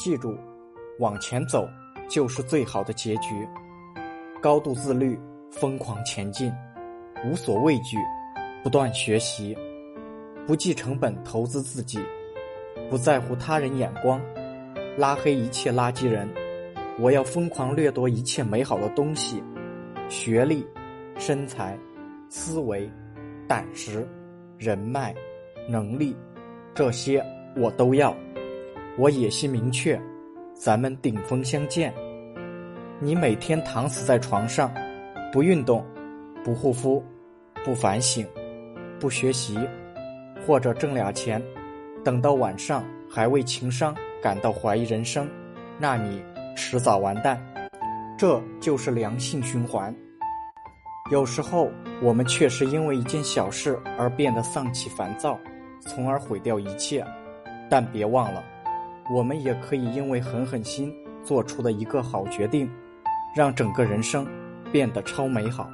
记住，往前走就是最好的结局。高度自律，疯狂前进，无所畏惧，不断学习，不计成本投资自己，不在乎他人眼光，拉黑一切垃圾人。我要疯狂掠夺一切美好的东西，学历、身材、思维、胆识、人脉、能力，这些我都要。我野心明确，咱们顶峰相见。你每天躺死在床上，不运动，不护肤，不反省，不学习，或者挣俩钱，等到晚上还为情商感到怀疑人生，那你迟早完蛋。这就是良性循环。有时候我们确实因为一件小事而变得丧气烦躁，从而毁掉一切，但别忘了。我们也可以因为狠狠心做出的一个好决定，让整个人生变得超美好。